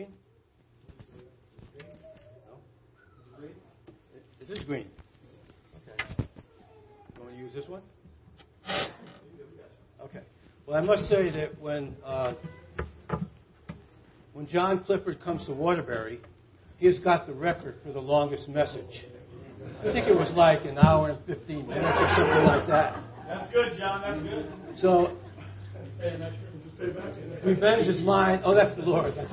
working? No? Green? It, it is green. Okay. You want to use this one? Okay. Well, I must say that when uh, when John Clifford comes to Waterbury, he has got the record for the longest message. I think it was like an hour and 15 minutes or something like that. That's good, John. That's good. So, revenge is mine. Oh, that's the Lord. That's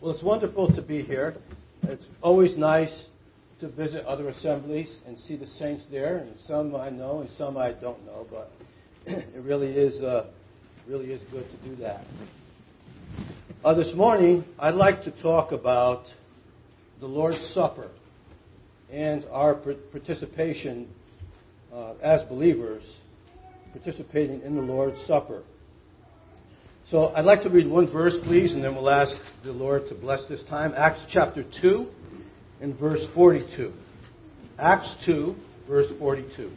well, it's wonderful to be here. It's always nice to visit other assemblies and see the saints there, and some I know and some I don't know, but it really is uh, really is good to do that. Uh, this morning, I'd like to talk about the Lord's Supper and our participation uh, as believers, participating in the Lord's Supper. So I'd like to read one verse, please, and then we'll ask the Lord to bless this time. Acts chapter 2 and verse 42. Acts 2, verse 42.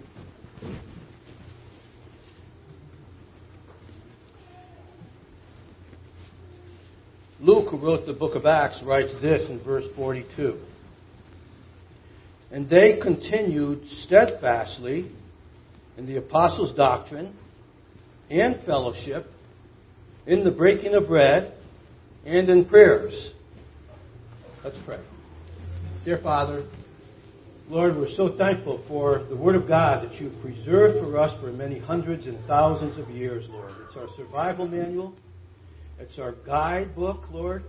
Luke, who wrote the book of Acts, writes this in verse 42. And they continued steadfastly in the apostles' doctrine and fellowship, in the breaking of bread, and in prayers. Let's pray. Dear Father, Lord, we're so thankful for the Word of God that you've preserved for us for many hundreds and thousands of years, Lord. It's our survival manual. It's our guidebook, Lord,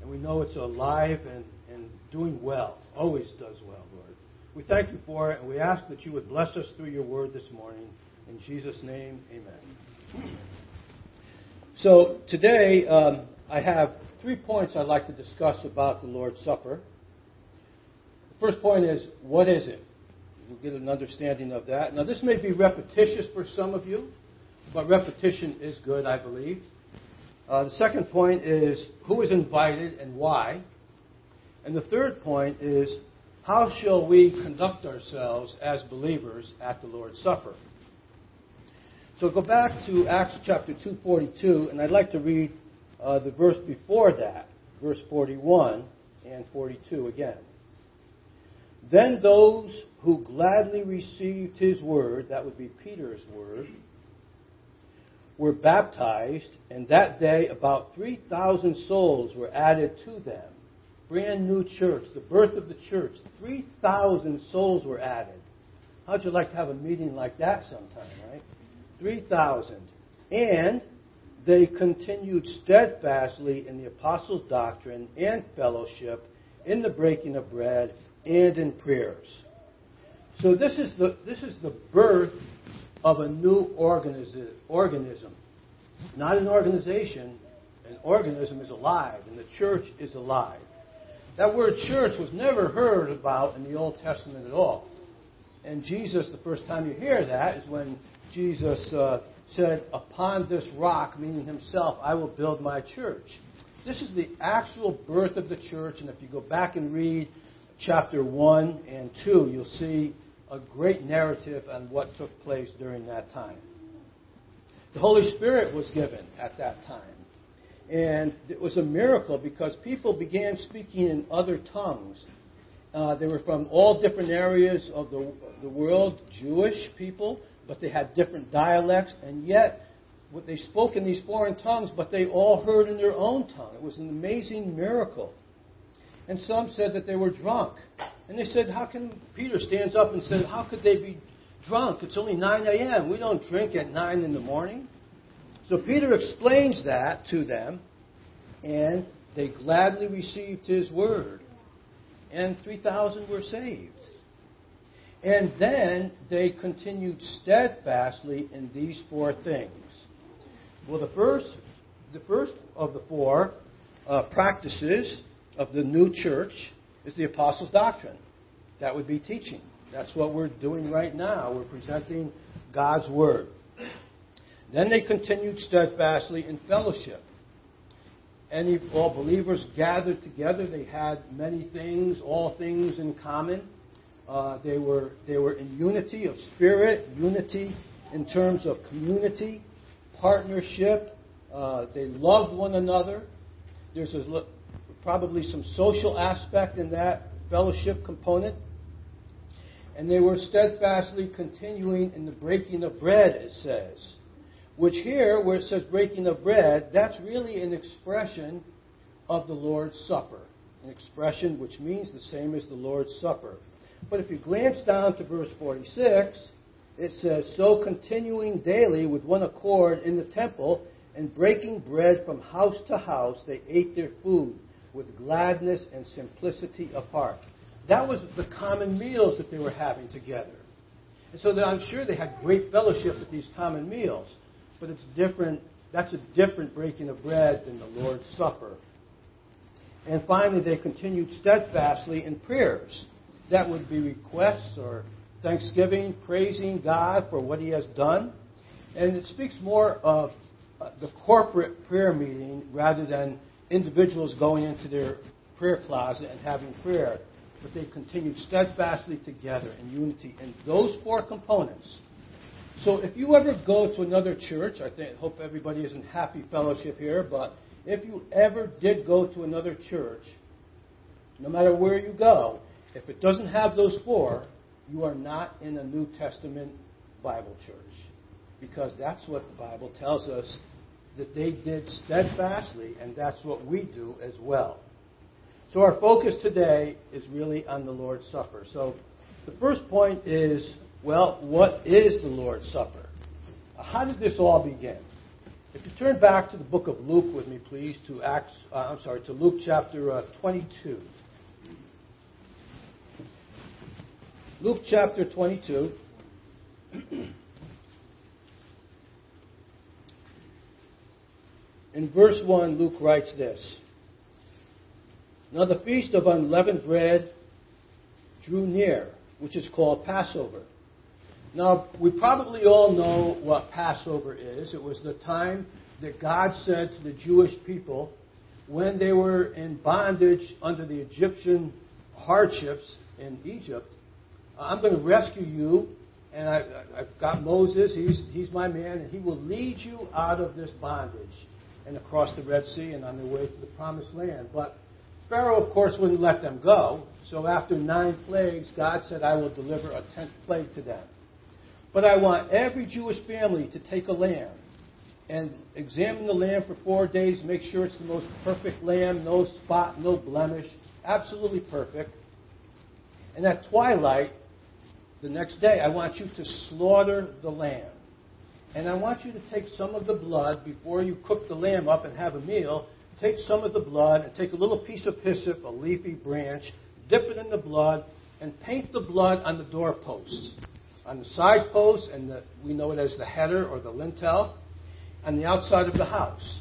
and we know it's alive and, and doing well, always does well, Lord. We thank you for it, and we ask that you would bless us through your word this morning. In Jesus' name, amen. So today, um, I have three points I'd like to discuss about the Lord's Supper. The first point is, what is it? We'll get an understanding of that. Now, this may be repetitious for some of you, but repetition is good, I believe. Uh, the second point is who is invited and why. And the third point is how shall we conduct ourselves as believers at the Lord's Supper? So go back to Acts chapter 242, and I'd like to read uh, the verse before that, verse 41 and 42 again. Then those who gladly received his word, that would be Peter's word, were baptized, and that day about 3,000 souls were added to them. Brand new church, the birth of the church. 3,000 souls were added. How'd you like to have a meeting like that sometime, right? 3,000. And they continued steadfastly in the apostles' doctrine and fellowship, in the breaking of bread, and in prayers. So this is the, this is the birth of a new organism. Not an organization. An organism is alive, and the church is alive. That word church was never heard about in the Old Testament at all. And Jesus, the first time you hear that is when Jesus uh, said, Upon this rock, meaning himself, I will build my church. This is the actual birth of the church, and if you go back and read chapter 1 and 2, you'll see a great narrative on what took place during that time. The Holy Spirit was given at that time. And it was a miracle because people began speaking in other tongues. Uh, they were from all different areas of the, the world, Jewish people, but they had different dialects, and yet they spoke in these foreign tongues, but they all heard in their own tongue. It was an amazing miracle. And some said that they were drunk. And they said, How can Peter stands up and says, How could they be drunk? It's only 9 a.m. We don't drink at 9 in the morning. So Peter explains that to them, and they gladly received his word. And 3,000 were saved. And then they continued steadfastly in these four things. Well, the first, the first of the four uh, practices of the new church is the apostles' doctrine. That would be teaching. That's what we're doing right now. We're presenting God's word. Then they continued steadfastly in fellowship. Any all believers gathered together, they had many things, all things in common. Uh, they were they were in unity of spirit, unity in terms of community, partnership. Uh, they loved one another. There's a, probably some social aspect in that fellowship component. And they were steadfastly continuing in the breaking of bread, it says. Which here, where it says breaking of bread, that's really an expression of the Lord's Supper. An expression which means the same as the Lord's Supper. But if you glance down to verse 46, it says, So continuing daily with one accord in the temple and breaking bread from house to house, they ate their food with gladness and simplicity of heart. That was the common meals that they were having together. And so I'm sure they had great fellowship at these common meals, but it's different. That's a different breaking of bread than the Lord's Supper. And finally, they continued steadfastly in prayers. That would be requests or thanksgiving, praising God for what He has done. And it speaks more of uh, the corporate prayer meeting rather than individuals going into their prayer closet and having prayer. But they continued steadfastly together in unity And those four components. So if you ever go to another church, I think, hope everybody is in happy fellowship here, but if you ever did go to another church, no matter where you go, if it doesn't have those four, you are not in a New Testament Bible church. Because that's what the Bible tells us that they did steadfastly, and that's what we do as well. So our focus today is really on the Lord's Supper. So the first point is, well, what is the Lord's Supper? How did this all begin? If you turn back to the book of Luke with me, please, to Acts, uh, I'm sorry, to Luke chapter uh, 22. Luke chapter 22. In verse 1, Luke writes this Now the feast of unleavened bread drew near, which is called Passover. Now, we probably all know what Passover is. It was the time that God said to the Jewish people when they were in bondage under the Egyptian hardships in Egypt, I'm going to rescue you, and I, have got Moses, he's, he's my man, and he will lead you out of this bondage and across the Red Sea and on their way to the promised land. But Pharaoh, of course, wouldn't let them go. So after nine plagues, God said, I will deliver a tenth plague to them. But I want every Jewish family to take a lamb and examine the lamb for four days, make sure it's the most perfect lamb, no spot, no blemish, absolutely perfect. And at twilight, the next day, I want you to slaughter the lamb. And I want you to take some of the blood before you cook the lamb up and have a meal. Take some of the blood and take a little piece of hyssop, a leafy branch, dip it in the blood, and paint the blood on the doorposts on the side post, and the, we know it as the header or the lintel, on the outside of the house.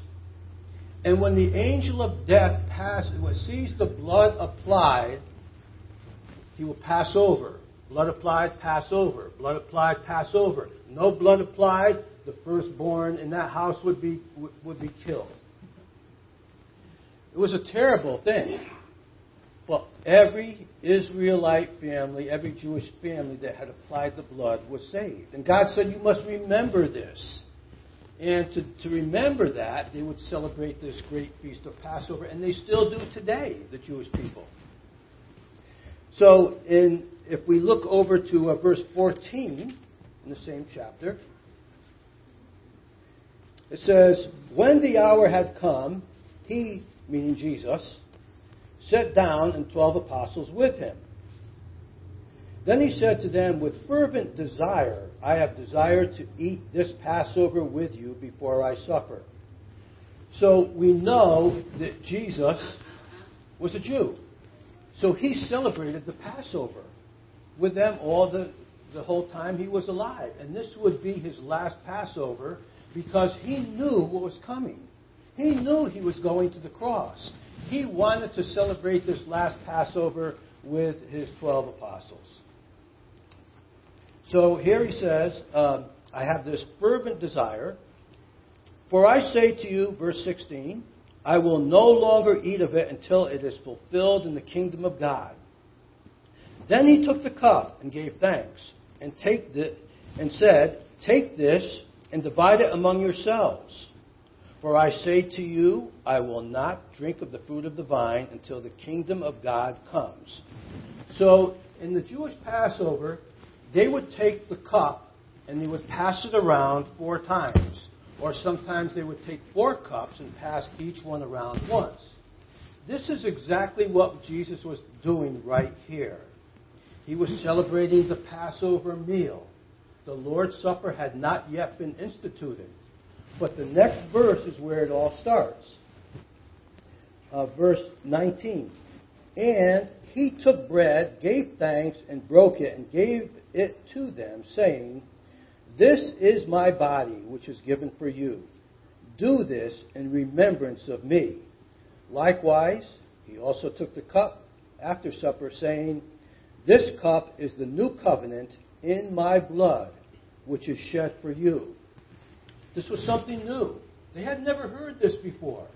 And when the angel of death passes, sees the blood applied, he will pass over. Blood applied, pass over. Blood applied, pass over. No blood applied, the firstborn in that house would be, would be killed. It was a terrible thing. Every Israelite family, every Jewish family that had applied the blood was saved. And God said, You must remember this. And to, to remember that, they would celebrate this great feast of Passover, and they still do today, the Jewish people. So, in, if we look over to uh, verse 14 in the same chapter, it says, When the hour had come, he, meaning Jesus, sat down and twelve apostles with him. Then he said to them, With fervent desire, I have desired to eat this Passover with you before I suffer. So we know that Jesus was a Jew. So he celebrated the Passover with them all the, the whole time he was alive. And this would be his last Passover because he knew what was coming. He knew he was going to the cross he wanted to celebrate this last Passover with his 12 apostles. So here he says, um, I have this fervent desire. For I say to you, verse 16, I will no longer eat of it until it is fulfilled in the kingdom of God. Then he took the cup and gave thanks and, take the, and said, Take this and divide it among yourselves. For I say to you, I will not drink of the fruit of the vine until the kingdom of God comes. So, in the Jewish Passover, they would take the cup and they would pass it around four times. Or sometimes they would take four cups and pass each one around once. This is exactly what Jesus was doing right here. He was celebrating the Passover meal. The Lord's Supper had not yet been instituted. But the next verse is where it all starts. Uh, verse 19. And he took bread, gave thanks, and broke it, and gave it to them, saying, This is my body, which is given for you. Do this in remembrance of me. Likewise, he also took the cup after supper, saying, This cup is the new covenant in my blood, which is shed for you. This was something new. They had never heard this before.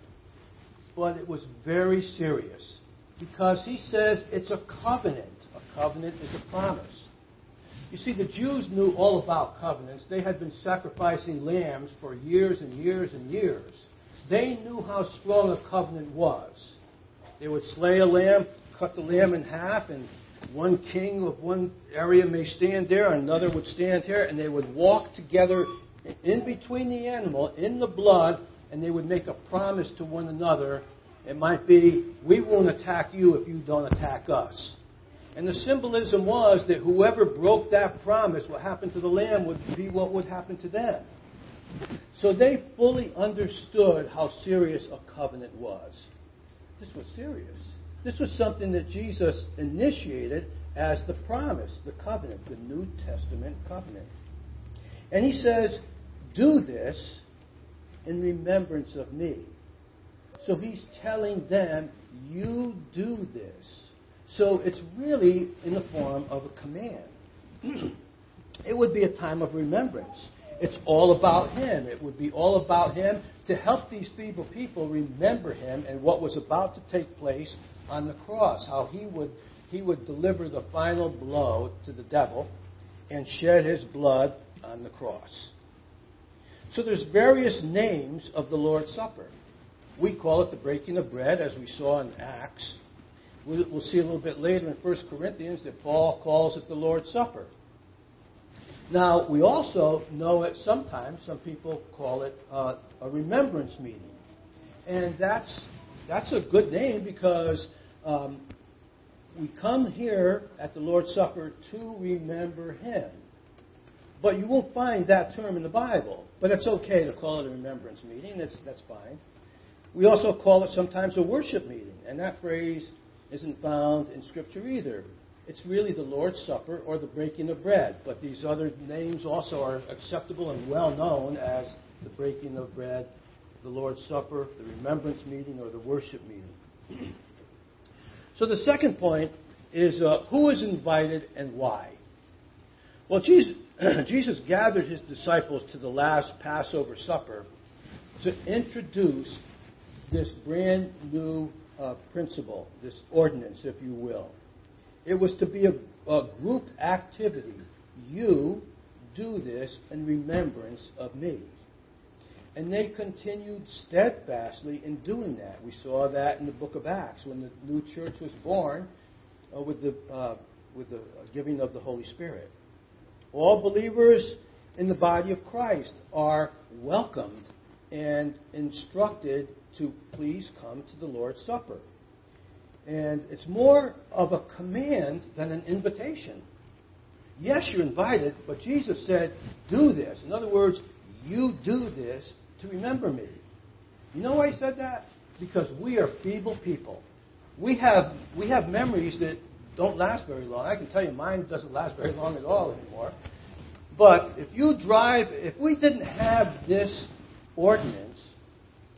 But it was very serious because he says it's a covenant. A covenant is a promise. You see, the Jews knew all about covenants. They had been sacrificing lambs for years and years and years. They knew how strong a covenant was. They would slay a lamb, cut the lamb in half, and one king of one area may stand there, another would stand here, and they would walk together in between the animal, in the blood, and they would make a promise to one another. It might be, we won't attack you if you don't attack us. And the symbolism was that whoever broke that promise, what happened to the lamb would be what would happen to them. So they fully understood how serious a covenant was. This was serious. This was something that Jesus initiated as the promise, the covenant, the New Testament covenant. And he says, Do this in remembrance of me. So he's telling them, You do this. So it's really in the form of a command. it would be a time of remembrance. It's all about him. It would be all about him to help these feeble people remember him and what was about to take place on the cross, how he would, he would deliver the final blow to the devil and shed his blood on the cross. So there's various names of the Lord's Supper. We call it the breaking of bread, as we saw in Acts. We'll see a little bit later in 1 Corinthians that Paul calls it the Lord's Supper. Now, we also know it sometimes, some people call it uh, a remembrance meeting. And that's, that's a good name because um, we come here at the Lord's Supper to remember Him. But you won't find that term in the Bible. But it's okay to call it a remembrance meeting. That's, that's fine. We also call it sometimes a worship meeting. And that phrase isn't found in Scripture either. It's really the Lord's Supper or the breaking of bread. But these other names also are acceptable and well known as the breaking of bread, the Lord's Supper, the remembrance meeting, or the worship meeting. so the second point is uh, who is invited and why. Well, Jesus, Jesus gathered his disciples to the last Passover supper to introduce this brand new uh, principle, this ordinance, if you will. It was to be a, a group activity. You do this in remembrance of me. And they continued steadfastly in doing that. We saw that in the book of Acts when the new church was born uh, with, the, uh, with the giving of the Holy Spirit. All believers in the body of Christ are welcomed and instructed to please come to the Lord's Supper. And it's more of a command than an invitation. Yes, you're invited, but Jesus said, do this. In other words, you do this to remember me. You know why he said that? Because we are feeble people. We have, we have memories that don't last very long. I can tell you mine doesn't last very long at all anymore. But if you drive, if we didn't have this ordinance,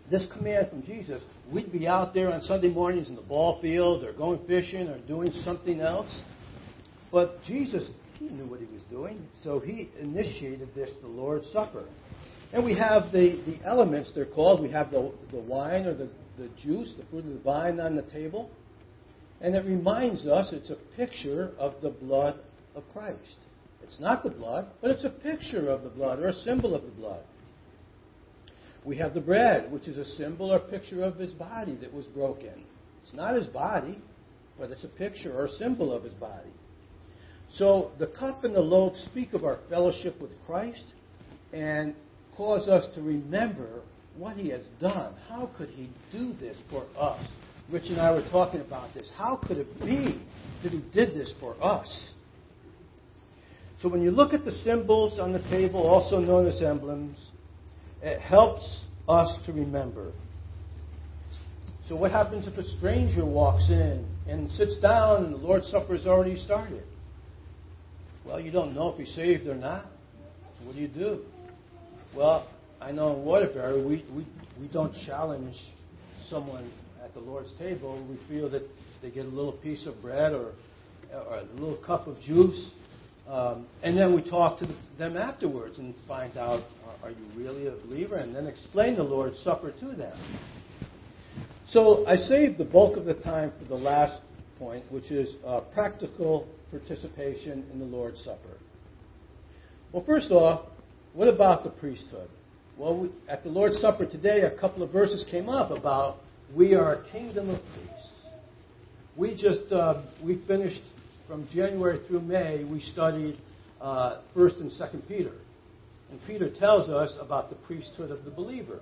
this command from Jesus, we'd be out there on Sunday mornings in the ball field or going fishing or doing something else. But Jesus, he knew what he was doing, so he initiated this, the Lord's Supper. And we have the, the elements, they're called. We have the, the wine or the, the juice, the fruit of the vine on the table. And it reminds us it's a picture of the blood of Christ. It's not the blood, but it's a picture of the blood or a symbol of the blood. We have the bread, which is a symbol or picture of his body that was broken. It's not his body, but it's a picture or a symbol of his body. So the cup and the loaf speak of our fellowship with Christ and cause us to remember what he has done. How could he do this for us? Rich and I were talking about this. How could it be that he did this for us? So when you look at the symbols on the table, also known as emblems, it helps us to remember. So what happens if a stranger walks in and sits down and the Lord's Supper has already started? Well, you don't know if he's saved or not. So what do you do? Well, I know in Waterbury we, we, we don't challenge someone at the Lord's table. We feel that they get a little piece of bread or, or a little cup of juice um, and then we talk to them afterwards and find out are, you really a believer? And then explain the Lord's Supper to them. So I saved the bulk of the time for the last point, which is uh, practical participation in the Lord's Supper. Well, first off, what about the priesthood? Well, we, at the Lord's Supper today, a couple of verses came up about we are a kingdom of priests. We just uh, we finished from January through May, we studied uh, 1st and 2nd Peter. And Peter tells us about the priesthood of the believer.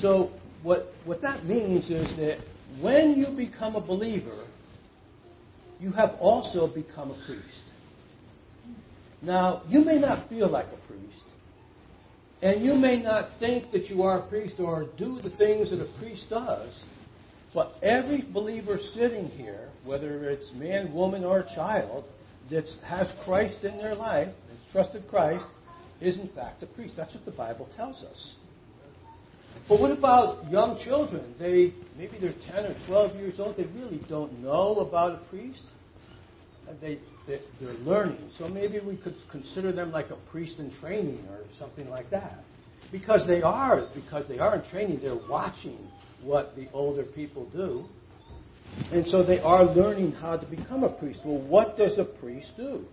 So, what, what that means is that when you become a believer, you have also become a priest. Now, you may not feel like a priest, and you may not think that you are a priest or do the things that a priest does, but every believer sitting here, whether it's man, woman, or child, that has Christ in their life, has trusted Christ, is in fact a priest. That's what the Bible tells us. But what about young children? They maybe they're 10 or 12 years old. They really don't know about a priest. They, they they're learning. So maybe we could consider them like a priest in training or something like that. Because they are because they are in training, they're watching what the older people do. And so they are learning how to become a priest. Well, what does a priest do?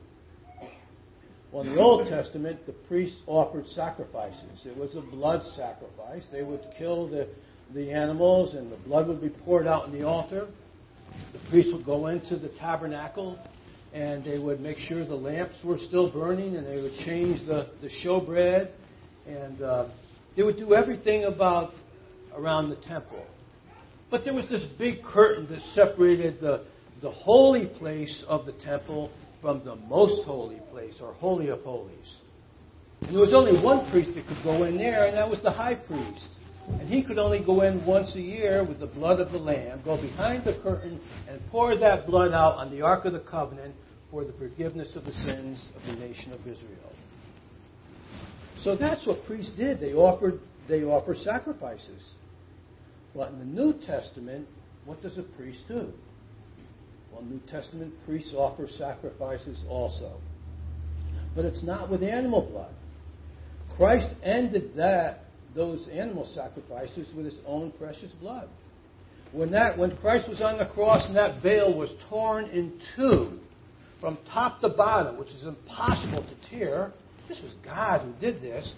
Well, in the Old Testament, the priests offered sacrifices. It was a blood sacrifice. They would kill the, the animals, and the blood would be poured out on the altar. The priests would go into the tabernacle, and they would make sure the lamps were still burning, and they would change the, the showbread, and uh, they would do everything about around the temple. But there was this big curtain that separated the, the holy place of the temple from the most holy place, or Holy of Holies. And there was only one priest that could go in there, and that was the high priest. And he could only go in once a year with the blood of the Lamb, go behind the curtain, and pour that blood out on the Ark of the Covenant for the forgiveness of the sins of the nation of Israel. So that's what priests did. They offered, they offered sacrifices. But in the New Testament, what does a priest do? Well, New Testament priests offer sacrifices also. But it's not with animal blood. Christ ended that those animal sacrifices with his own precious blood. When that when Christ was on the cross and that veil was torn in two from top to bottom, which is impossible to tear, this was God who did this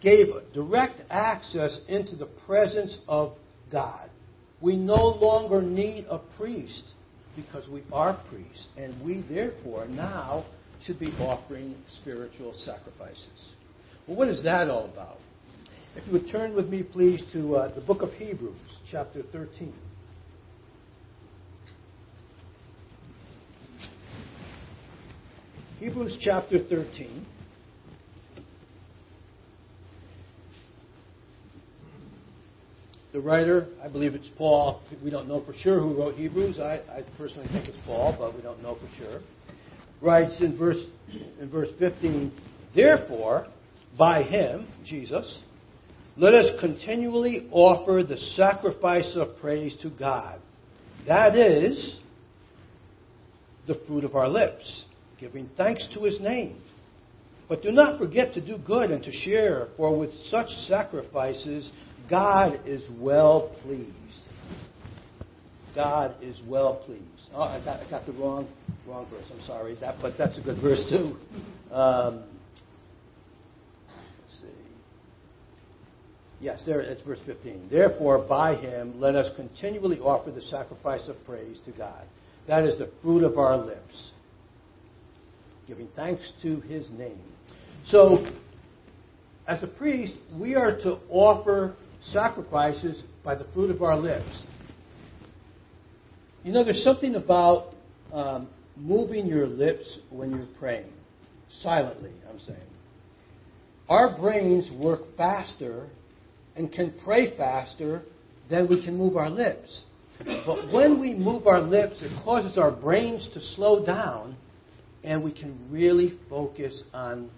gave direct access into the presence of God. We no longer need a priest because we are priests, and we therefore now should be offering spiritual sacrifices. Well, what is that all about? If you would turn with me, please, to uh, the book of Hebrews, chapter 13. Hebrews chapter 13. the writer, I believe it's Paul. We don't know for sure who wrote Hebrews. I, I personally think it's Paul, but we don't know for sure. Writes in verse in verse 15, therefore, by him, Jesus, let us continually offer the sacrifice of praise to God. That is the fruit of our lips, giving thanks to his name. But do not forget to do good and to share, for with such sacrifices God is well pleased. God is well pleased. Oh, I got, I got the wrong wrong verse. I'm sorry, that, but that's a good verse too. Um, let's see. Yes, there it's verse 15. Therefore, by him, let us continually offer the sacrifice of praise to God. That is the fruit of our lips, giving thanks to his name. So, as a priest, we are to offer sacrifices by the fruit of our lips. You know, there's something about um, moving your lips when you're praying, silently, I'm saying. Our brains work faster and can pray faster than we can move our lips. But when we move our lips, it causes our brains to slow down and we can really focus on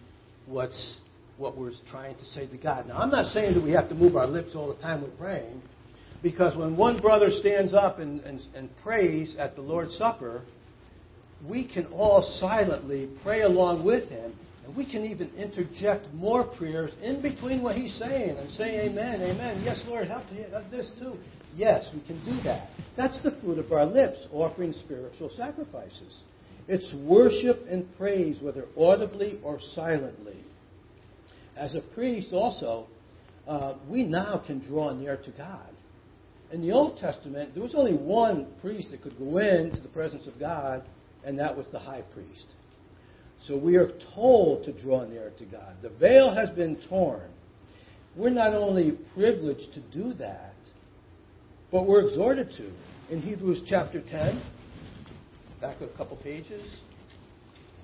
what's what we're trying to say to God. Now, I'm not saying that we have to move our lips all the time we're praying, because when one brother stands up and, and, and prays at the Lord's Supper, we can all silently pray along with him, and we can even interject more prayers in between what he's saying and say, Amen, Amen. Yes, Lord, help me. Uh, this too. Yes, we can do that. That's the fruit of our lips, offering spiritual sacrifices. It's worship and praise, whether audibly or silently. As a priest, also, uh, we now can draw near to God. In the Old Testament, there was only one priest that could go into the presence of God, and that was the high priest. So we are told to draw near to God. The veil has been torn. We're not only privileged to do that, but we're exhorted to. In Hebrews chapter 10, back a couple pages,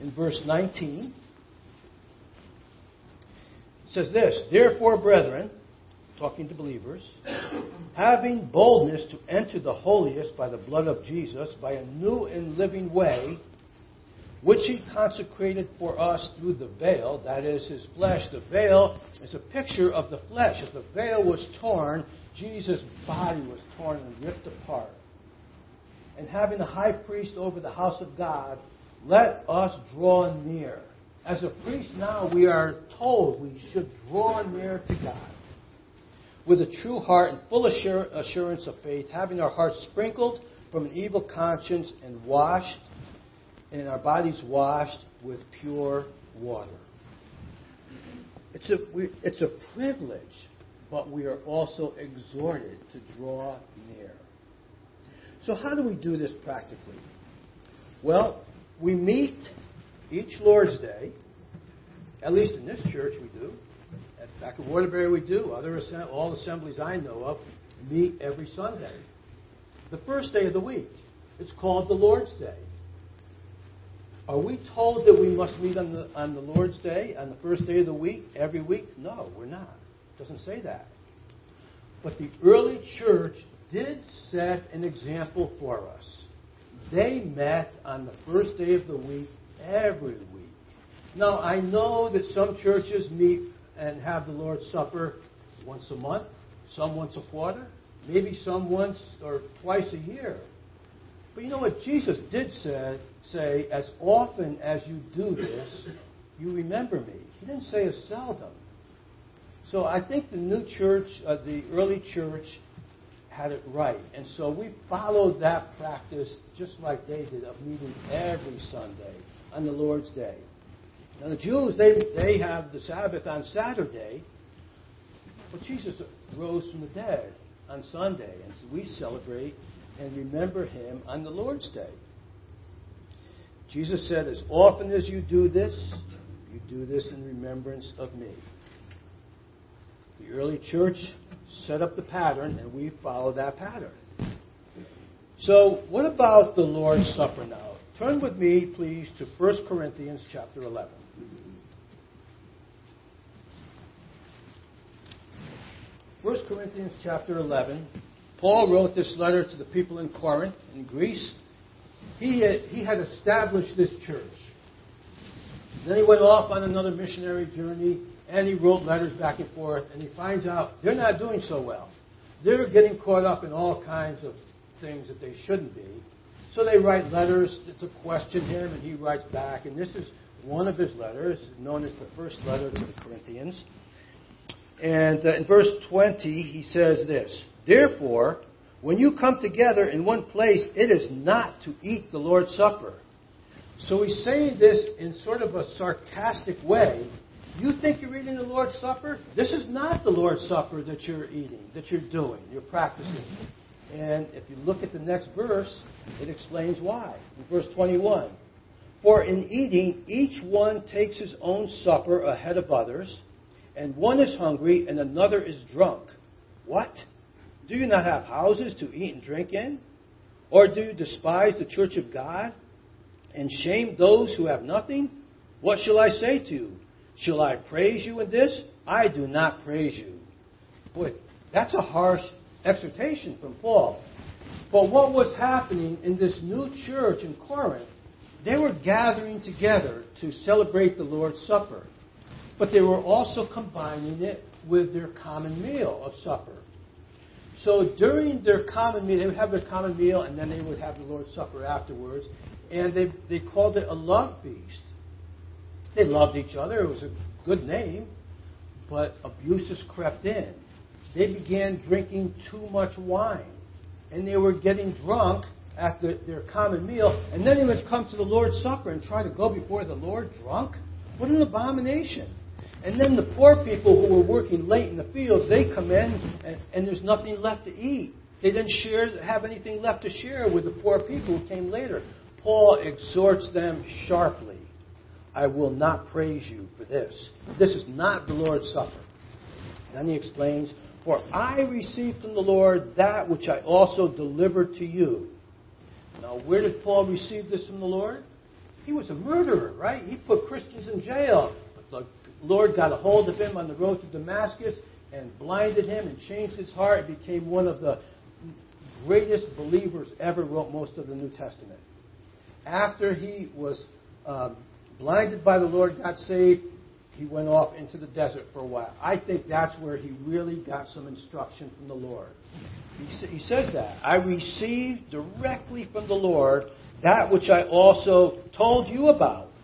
in verse 19, it says this Therefore, brethren, talking to believers, having boldness to enter the holiest by the blood of Jesus, by a new and living way, which he consecrated for us through the veil, that is, his flesh. The veil is a picture of the flesh. If the veil was torn, Jesus' body was torn and ripped apart. And having a high priest over the house of God, let us draw near. As a priest now, we are told we should draw near to God with a true heart and full assurance of faith, having our hearts sprinkled from an evil conscience and washed, and our bodies washed with pure water. It's a, we, it's a privilege, but we are also exhorted to draw near. So, how do we do this practically? Well, we meet each Lord's Day, at least in this church we do, Back in Waterbury, we do. Other all assemblies I know of meet every Sunday. The first day of the week. It's called the Lord's Day. Are we told that we must meet on the, on the Lord's Day, on the first day of the week, every week? No, we're not. It doesn't say that. But the early church did set an example for us. They met on the first day of the week every week. Now, I know that some churches meet and have the Lord's Supper once a month, some once a quarter, maybe some once or twice a year. But you know what? Jesus did say, say, as often as you do this, you remember me. He didn't say as seldom. So I think the new church, uh, the early church, had it right. And so we followed that practice just like they did of meeting every Sunday on the Lord's Day. Now, the Jews, they, they have the Sabbath on Saturday, but Jesus rose from the dead on Sunday, and so we celebrate and remember him on the Lord's Day. Jesus said, As often as you do this, you do this in remembrance of me. The early church set up the pattern, and we follow that pattern. So, what about the Lord's Supper now? Turn with me, please, to 1 Corinthians chapter 11. 1 Corinthians chapter 11, Paul wrote this letter to the people in Corinth, in Greece. He had, he had established this church. Then he went off on another missionary journey, and he wrote letters back and forth, and he finds out they're not doing so well. They're getting caught up in all kinds of things that they shouldn't be. So they write letters to question him, and he writes back. And this is one of his letters, known as the first letter to the Corinthians. And uh, in verse 20, he says this Therefore, when you come together in one place, it is not to eat the Lord's Supper. So he's saying this in sort of a sarcastic way. You think you're eating the Lord's Supper? This is not the Lord's Supper that you're eating, that you're doing, you're practicing. And if you look at the next verse, it explains why. In verse 21 For in eating, each one takes his own supper ahead of others, and one is hungry and another is drunk. What? Do you not have houses to eat and drink in? Or do you despise the church of God and shame those who have nothing? What shall I say to you? Shall I praise you in this? I do not praise you. Boy, that's a harsh exhortation from Paul. But what was happening in this new church in Corinth, they were gathering together to celebrate the Lord's Supper. But they were also combining it with their common meal of supper. So during their common meal, they would have their common meal and then they would have the Lord's Supper afterwards. And they, they called it a love feast. They loved each other. It was a good name. But abuses crept in. They began drinking too much wine. And they were getting drunk after their common meal. And then they would come to the Lord's Supper and try to go before the Lord drunk. What an abomination. And then the poor people who were working late in the fields, they come in and, and there's nothing left to eat. They didn't share, have anything left to share with the poor people who came later. Paul exhorts them sharply. I will not praise you for this. This is not the Lord's Supper. Then he explains, For I received from the Lord that which I also delivered to you. Now, where did Paul receive this from the Lord? He was a murderer, right? He put Christians in jail. But the Lord got a hold of him on the road to Damascus and blinded him and changed his heart and became one of the greatest believers ever wrote most of the New Testament. After he was um, blinded by the Lord, got saved, he went off into the desert for a while. I think that's where he really got some instruction from the Lord. He, he says that. I received directly from the Lord that which I also told you about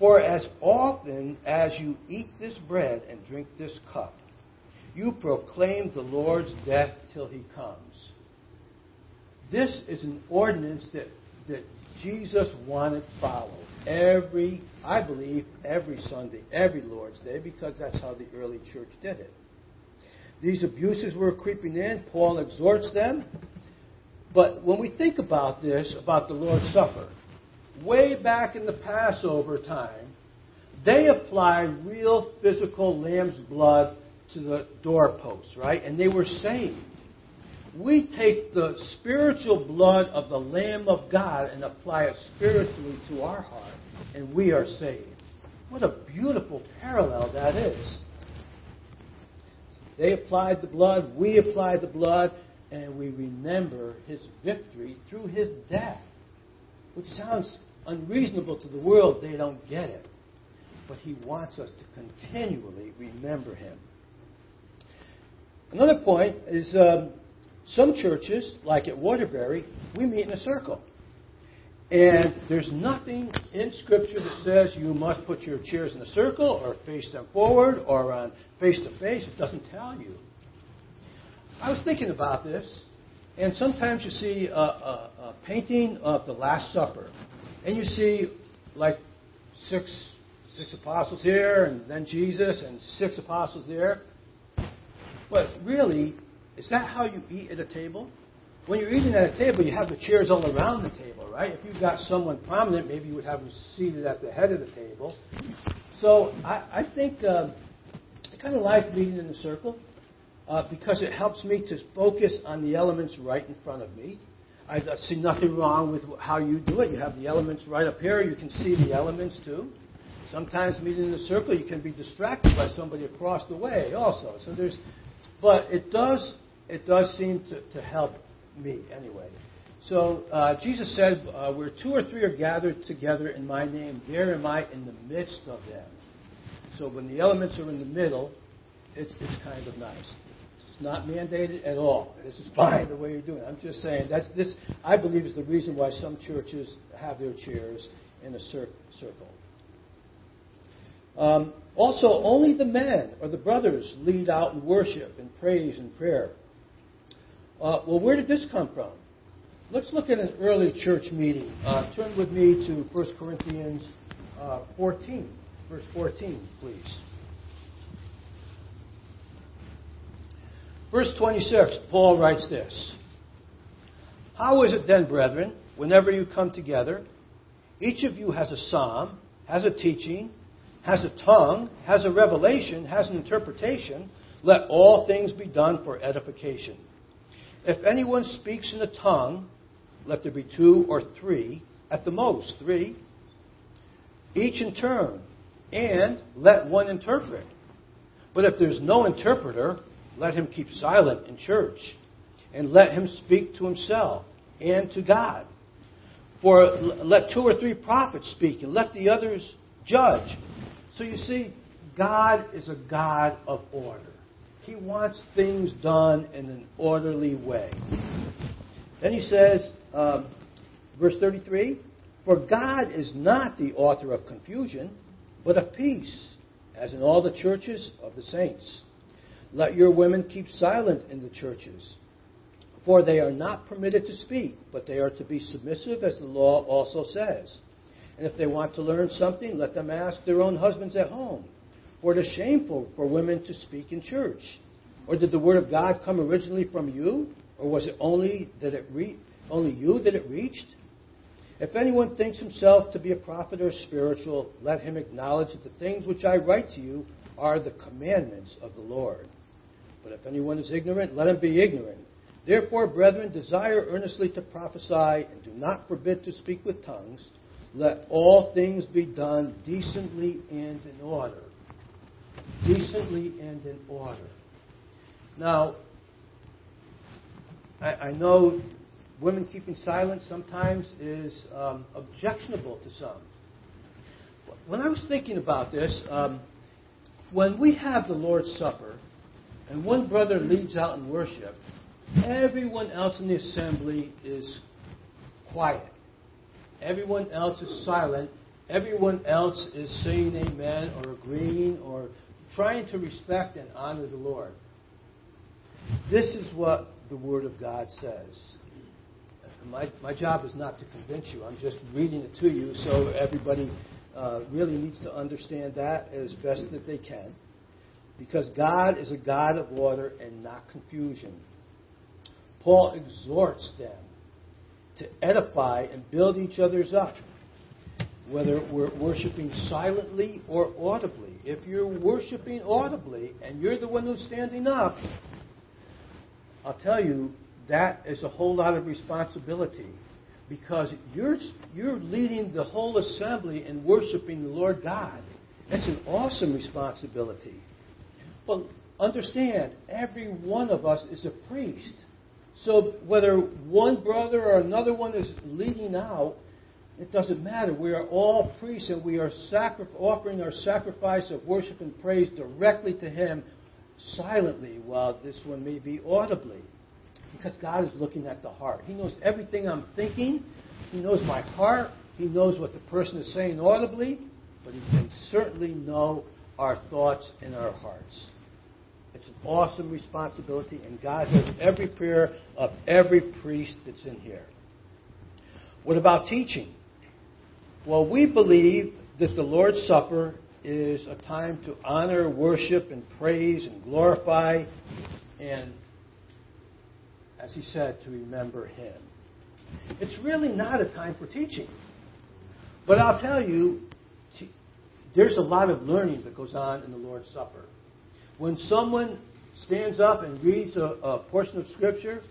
For as often as you eat this bread and drink this cup, you proclaim the Lord's death till he comes. This is an ordinance that, that Jesus wanted followed every, I believe, every Sunday, every Lord's Day, because that's how the early church did it. These abuses were creeping in. Paul exhorts them. But when we think about this, about the Lord's Supper, way back in the Passover time, they applied real physical lamb's blood to the doorposts, right? And they were saved we take the spiritual blood of the Lamb of God and apply it spiritually to our heart, and we are saved. What a beautiful parallel that is. They applied the blood, we applied the blood, and we remember his victory through his death. Which sounds unreasonable to the world, they don't get it. But he wants us to continually remember him. Another point is um, some churches, like at Waterbury, we meet in a circle. And there's nothing in Scripture that says you must put your chairs in a circle or face them forward or on face to face. It doesn't tell you. I was thinking about this, and sometimes you see a, a, a painting of the Last Supper, and you see like six six apostles here, and then Jesus, and six apostles there. But really, is that how you eat at a table? When you're eating at a table, you have the chairs all around the table, right? If you've got someone prominent, maybe you would have them seated at the head of the table. So I, I think uh, I kind of like meeting in a circle uh, because it helps me to focus on the elements right in front of me. I see nothing wrong with how you do it. You have the elements right up here. You can see the elements too. Sometimes meeting in a circle, you can be distracted by somebody across the way also. So there's, but it does it does seem to, to help me anyway. So uh, Jesus said, uh, Where two or three are gathered together in my name, there am I in the midst of them. So when the elements are in the middle, it's, it's kind of nice. Not mandated at all. This is fine the way you're doing it. I'm just saying that's this. I believe is the reason why some churches have their chairs in a cir- circle. Um, also, only the men or the brothers lead out in worship and praise and prayer. Uh, well, where did this come from? Let's look at an early church meeting. Uh, turn with me to 1 Corinthians uh, 14, verse 14, please. Verse 26, Paul writes this How is it then, brethren, whenever you come together, each of you has a psalm, has a teaching, has a tongue, has a revelation, has an interpretation? Let all things be done for edification. If anyone speaks in a tongue, let there be two or three, at the most three, each in turn, and let one interpret. But if there's no interpreter, let him keep silent in church, and let him speak to himself and to God. For let two or three prophets speak, and let the others judge. So you see, God is a God of order. He wants things done in an orderly way. Then he says, um, verse 33 For God is not the author of confusion, but of peace, as in all the churches of the saints. Let your women keep silent in the churches, for they are not permitted to speak, but they are to be submissive, as the law also says. And if they want to learn something, let them ask their own husbands at home. For it is shameful for women to speak in church. Or did the word of God come originally from you? Or was it only that it re- only you that it reached? If anyone thinks himself to be a prophet or spiritual, let him acknowledge that the things which I write to you are the commandments of the Lord. But if anyone is ignorant, let him be ignorant. Therefore, brethren, desire earnestly to prophesy, and do not forbid to speak with tongues. Let all things be done decently and in order. Decently and in order. Now, I, I know women keeping silent sometimes is um, objectionable to some. When I was thinking about this, um, when we have the Lord's Supper and one brother leads out in worship, everyone else in the assembly is quiet. Everyone else is silent. Everyone else is saying amen or agreeing or trying to respect and honor the Lord. This is what the Word of God says. My, my job is not to convince you. I'm just reading it to you so everybody uh, really needs to understand that as best that they can. Because God is a God of order and not confusion. Paul exhorts them to edify and build each other's up, whether we're worshiping silently or audibly. If you're worshiping audibly and you're the one who's standing up, I'll tell you, that is a whole lot of responsibility because you're, you're leading the whole assembly in worshiping the Lord God. That's an awesome responsibility. But understand, every one of us is a priest. So whether one brother or another one is leading out, it doesn't matter. We are all priests and we are sacri- offering our sacrifice of worship and praise directly to Him silently, while this one may be audibly. Because God is looking at the heart. He knows everything I'm thinking. He knows my heart. He knows what the person is saying audibly. But He can certainly know our thoughts and our hearts. It's an awesome responsibility, and God hears every prayer of every priest that's in here. What about teaching? Well, we believe that the Lord's Supper is a time to honor, worship, and praise and glorify, and, as he said, to remember Him. It's really not a time for teaching. But I'll tell you, there's a lot of learning that goes on in the Lord's Supper. When someone stands up and reads a, a portion of Scripture,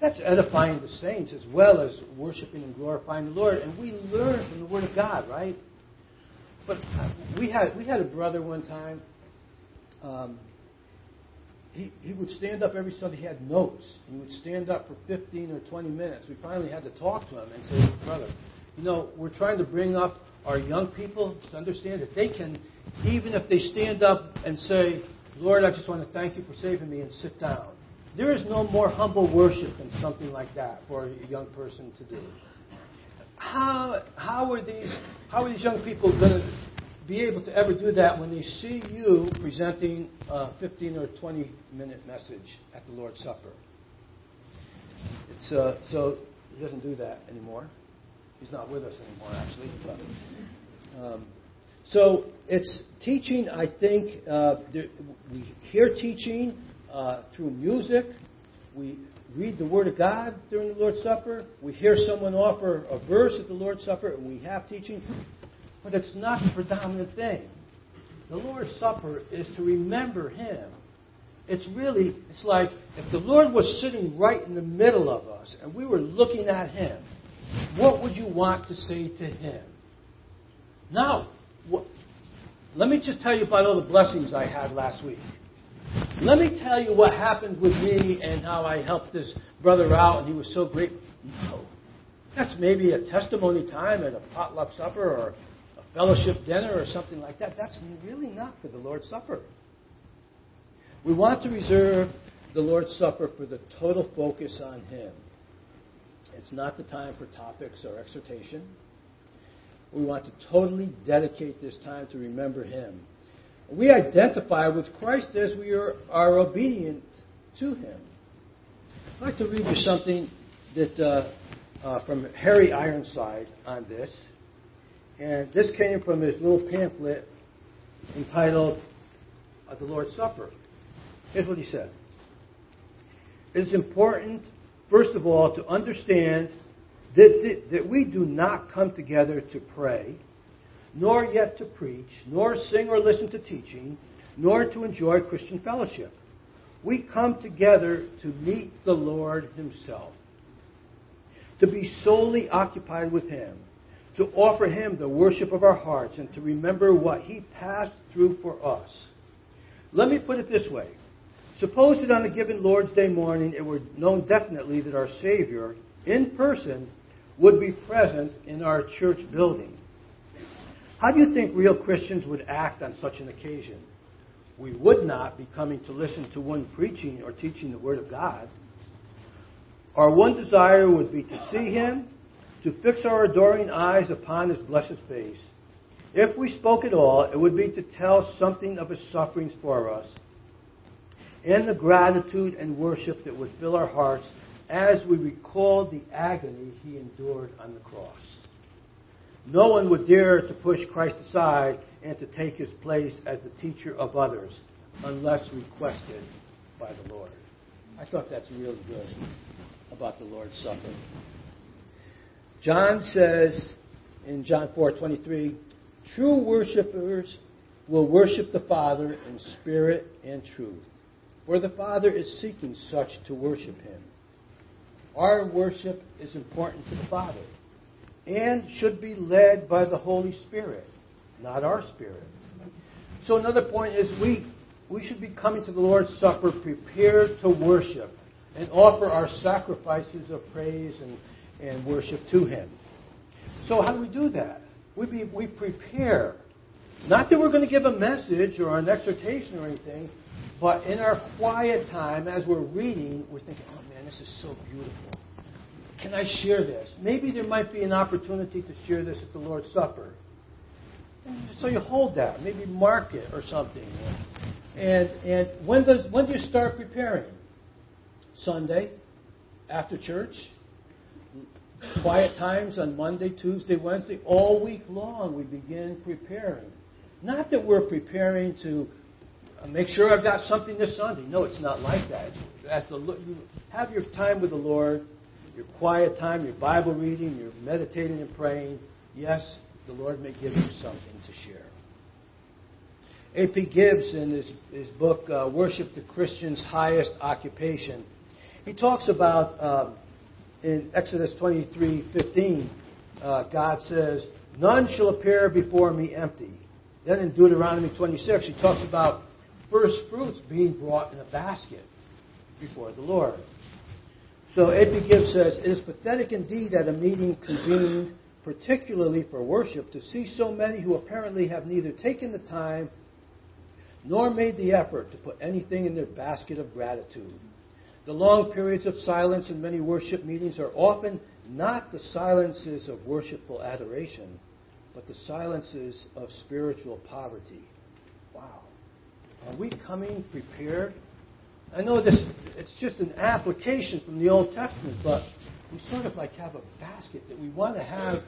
that's edifying the saints as well as worshiping and glorifying the Lord. And we learn from the Word of God, right? But we had we had a brother one time. Um, he, he would stand up every Sunday. He had notes. He would stand up for 15 or 20 minutes. We finally had to talk to him and say, brother, you know, we're trying to bring up our young people to understand that they can, even if they stand up and say, Lord, I just want to thank you for saving me and sit down. There is no more humble worship than something like that for a young person to do. How, how, are, these, how are these young people going to be able to ever do that when they see you presenting a 15 or 20 minute message at the Lord's Supper? It's, uh, so he doesn't do that anymore. He's not with us anymore, actually. But, um, so it's teaching, I think, uh, there, we hear teaching uh, through music. We read the Word of God during the Lord's Supper. We hear someone offer a verse at the Lord's Supper, and we have teaching but it's not the predominant thing. The Lord's Supper is to remember Him. It's really, it's like if the Lord was sitting right in the middle of us and we were looking at Him, what would you want to say to Him? Now, what, let me just tell you about all the blessings I had last week. Let me tell you what happened with me and how I helped this brother out and he was so great. No. That's maybe a testimony time at a potluck supper or a fellowship dinner or something like that. That's really not for the Lord's Supper. We want to reserve the Lord's Supper for the total focus on Him. It's not the time for topics or exhortation. We want to totally dedicate this time to remember Him. We identify with Christ as we are, are obedient to Him. I'd like to read you something that uh, uh, from Harry Ironside on this. And this came from his little pamphlet entitled uh, The Lord's Supper. Here's what he said It is important, first of all, to understand that, that we do not come together to pray, nor yet to preach, nor sing or listen to teaching, nor to enjoy Christian fellowship. We come together to meet the Lord Himself, to be solely occupied with Him to offer Him the worship of our hearts and to remember what He passed through for us. Let me put it this way. Suppose that on a given Lord's Day morning it were known definitely that our Savior, in person, would be present in our church building. How do you think real Christians would act on such an occasion? We would not be coming to listen to one preaching or teaching the Word of God. Our one desire would be to see Him to fix our adoring eyes upon his blessed face. If we spoke at all, it would be to tell something of his sufferings for us and the gratitude and worship that would fill our hearts as we recalled the agony he endured on the cross. No one would dare to push Christ aside and to take his place as the teacher of others unless requested by the Lord. I thought that's really good about the Lord's Supper. John says in John 4:23, "True worshipers will worship the Father in spirit and truth, for the Father is seeking such to worship him." Our worship is important to the Father and should be led by the Holy Spirit, not our spirit. So another point is we we should be coming to the Lord's Supper prepared to worship and offer our sacrifices of praise and and worship to Him. So, how do we do that? We, be, we prepare. Not that we're going to give a message or an exhortation or anything, but in our quiet time, as we're reading, we're thinking, oh man, this is so beautiful. Can I share this? Maybe there might be an opportunity to share this at the Lord's Supper. So you hold that, maybe mark it or something. And and when does when do you start preparing? Sunday, after church, quiet times on Monday, Tuesday, Wednesday, all week long we begin preparing. Not that we're preparing to uh, make sure I've got something this Sunday. No, it's not like that. As the, you have your time with the Lord, your quiet time, your Bible reading, your meditating and praying. Yes, the Lord may give you something to share. A.P. Gibbs, in his, his book, uh, Worship the Christian's Highest Occupation, he talks about um, in Exodus 23:15, uh, God says, "None shall appear before me empty." Then in Deuteronomy 26, he talks about first fruits being brought in a basket before the Lord. So A.P. Gibbs says, It is pathetic indeed at a meeting convened particularly for worship to see so many who apparently have neither taken the time nor made the effort to put anything in their basket of gratitude. The long periods of silence in many worship meetings are often not the silences of worshipful adoration, but the silences of spiritual poverty. Wow. Are we coming prepared? I know this it's just an application from the Old Testament, but we sort of like have a basket that we want to have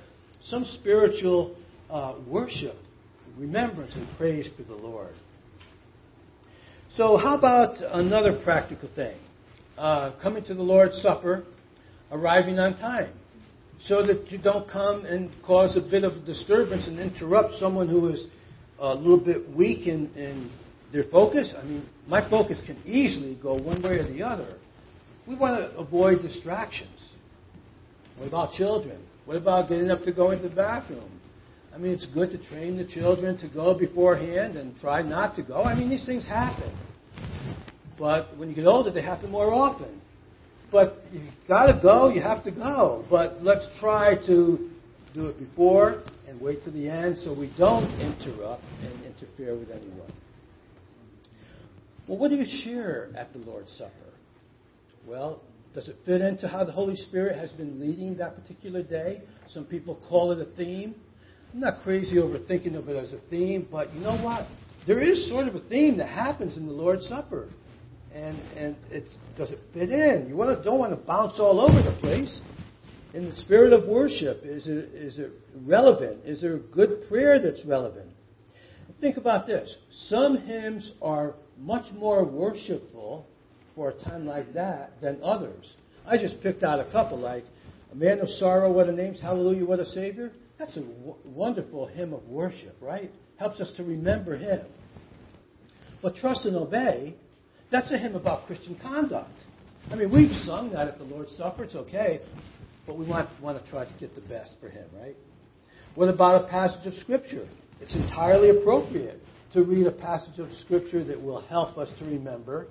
some spiritual uh, worship, remembrance, and praise for the Lord. So, how about another practical thing? Uh, coming to the Lord's Supper, arriving on time, so that you don't come and cause a bit of disturbance and interrupt someone who is a little bit weak in, in their focus. I mean, my focus can easily go one way or the other. We want to avoid distractions. What about children? What about getting up to go into the bathroom? I mean, it's good to train the children to go beforehand and try not to go. I mean, these things happen. But when you get older, they happen more often. But you've got to go, you have to go. But let's try to do it before and wait to the end so we don't interrupt and interfere with anyone. Well, what do you share at the Lord's Supper? Well, does it fit into how the Holy Spirit has been leading that particular day? Some people call it a theme. I'm not crazy over thinking of it as a theme, but you know what? There is sort of a theme that happens in the Lord's Supper. And, and it does it fit in? You want to, don't want to bounce all over the place. In the spirit of worship, is it, is it relevant? Is there a good prayer that's relevant? Think about this. Some hymns are much more worshipful for a time like that than others. I just picked out a couple, like A Man of Sorrow, What a Name's Hallelujah, What a Savior. That's a w- wonderful hymn of worship, right? Helps us to remember Him. But Trust and Obey, that's a hymn about Christian conduct. I mean, we've sung that at the Lord's Supper, it's okay, but we want, want to try to get the best for Him, right? What about a passage of Scripture? It's entirely appropriate to read a passage of Scripture that will help us to remember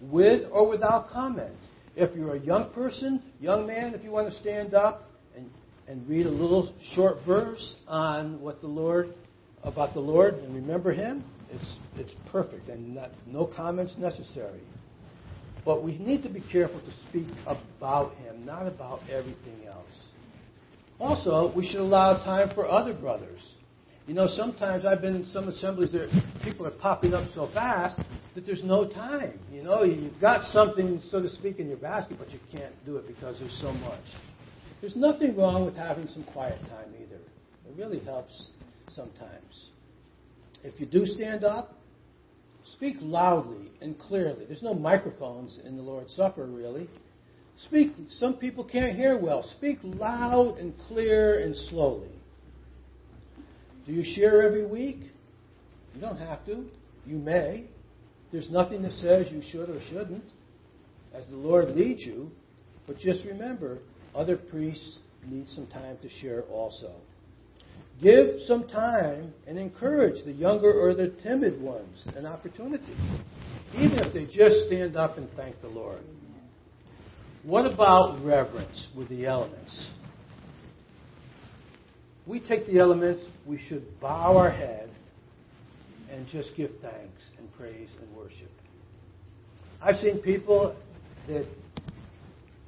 with or without comment. If you're a young person, young man, if you want to stand up and, and read a little short verse on what the Lord, about the Lord and remember Him, it's, it's perfect and not, no comments necessary. But we need to be careful to speak about Him, not about everything else. Also, we should allow time for other brothers. You know, sometimes I've been in some assemblies where people are popping up so fast that there's no time. You know, you've got something, so to speak, in your basket, but you can't do it because there's so much. There's nothing wrong with having some quiet time either. It really helps sometimes. If you do stand up, speak loudly and clearly. There's no microphones in the Lord's Supper, really. Speak, some people can't hear well. Speak loud and clear and slowly. Do you share every week? You don't have to. You may. There's nothing that says you should or shouldn't as the Lord leads you. But just remember, other priests need some time to share also. Give some time and encourage the younger or the timid ones an opportunity, even if they just stand up and thank the Lord. What about reverence with the elements? we take the elements, we should bow our head and just give thanks and praise and worship. I've seen people that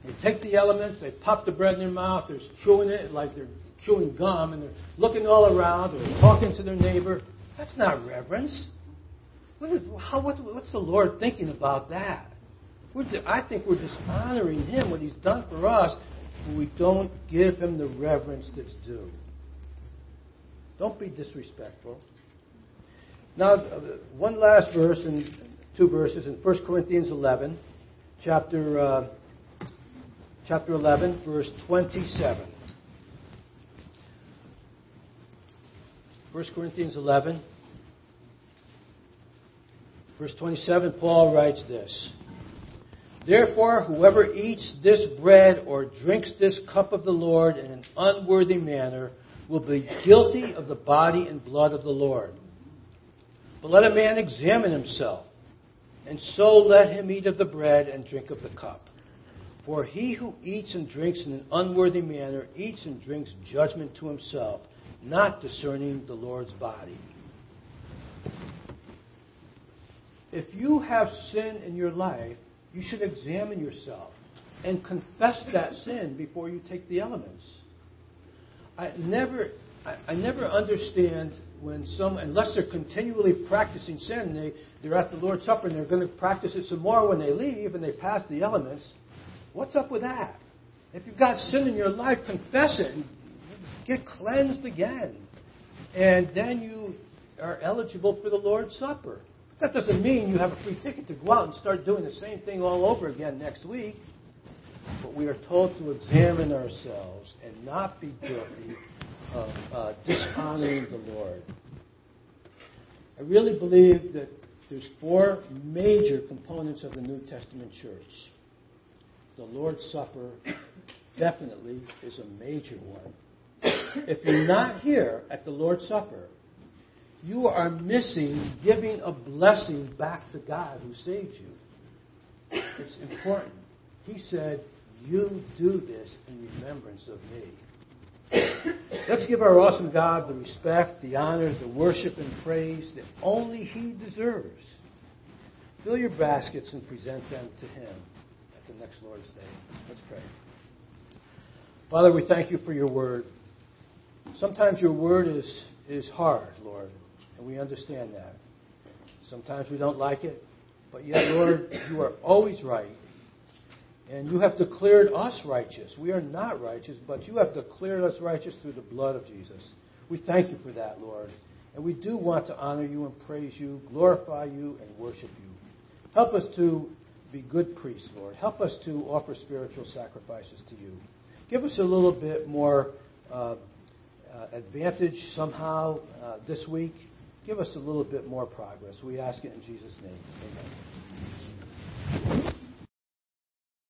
they take the elements, they pop the bread in their mouth, they're chewing it like they're chewing gum, and they're looking all around, or talking to their neighbor. That's not reverence. What is, how, what, what's the Lord thinking about that? I think we're dishonoring Him, what He's done for us, when we don't give Him the reverence that's due. Don't be disrespectful. Now, one last verse and two verses in 1 Corinthians 11, chapter, uh, chapter 11, verse 27. 1 Corinthians 11, verse 27, Paul writes this Therefore, whoever eats this bread or drinks this cup of the Lord in an unworthy manner will be guilty of the body and blood of the Lord. But let a man examine himself, and so let him eat of the bread and drink of the cup. For he who eats and drinks in an unworthy manner eats and drinks judgment to himself, not discerning the Lord's body. If you have sin in your life, you should examine yourself and confess that sin before you take the elements. I never, I, I never understand when some, unless they're continually practicing sin, they, they're at the Lord's Supper and they're going to practice it some more when they leave and they pass the elements. What's up with that? If you've got sin in your life, confess it and get cleansed again. And then you are eligible for the Lord's Supper. That doesn't mean you have a free ticket to go out and start doing the same thing all over again next week. But we are told to examine ourselves and not be guilty of uh, dishonoring the Lord. I really believe that there's four major components of the New Testament church. The Lord's Supper definitely is a major one. If you're not here at the Lord's Supper, you are missing giving a blessing back to God who saved you. It's important. He said, You do this in remembrance of me. Let's give our awesome God the respect, the honor, the worship, and praise that only He deserves. Fill your baskets and present them to Him at the next Lord's Day. Let's pray. Father, we thank you for your word. Sometimes your word is, is hard, Lord, and we understand that. Sometimes we don't like it, but yet, Lord, you are always right. And you have declared us righteous. We are not righteous, but you have declared us righteous through the blood of Jesus. We thank you for that, Lord. And we do want to honor you and praise you, glorify you, and worship you. Help us to be good priests, Lord. Help us to offer spiritual sacrifices to you. Give us a little bit more uh, uh, advantage somehow uh, this week, give us a little bit more progress. We ask it in Jesus' name. Amen.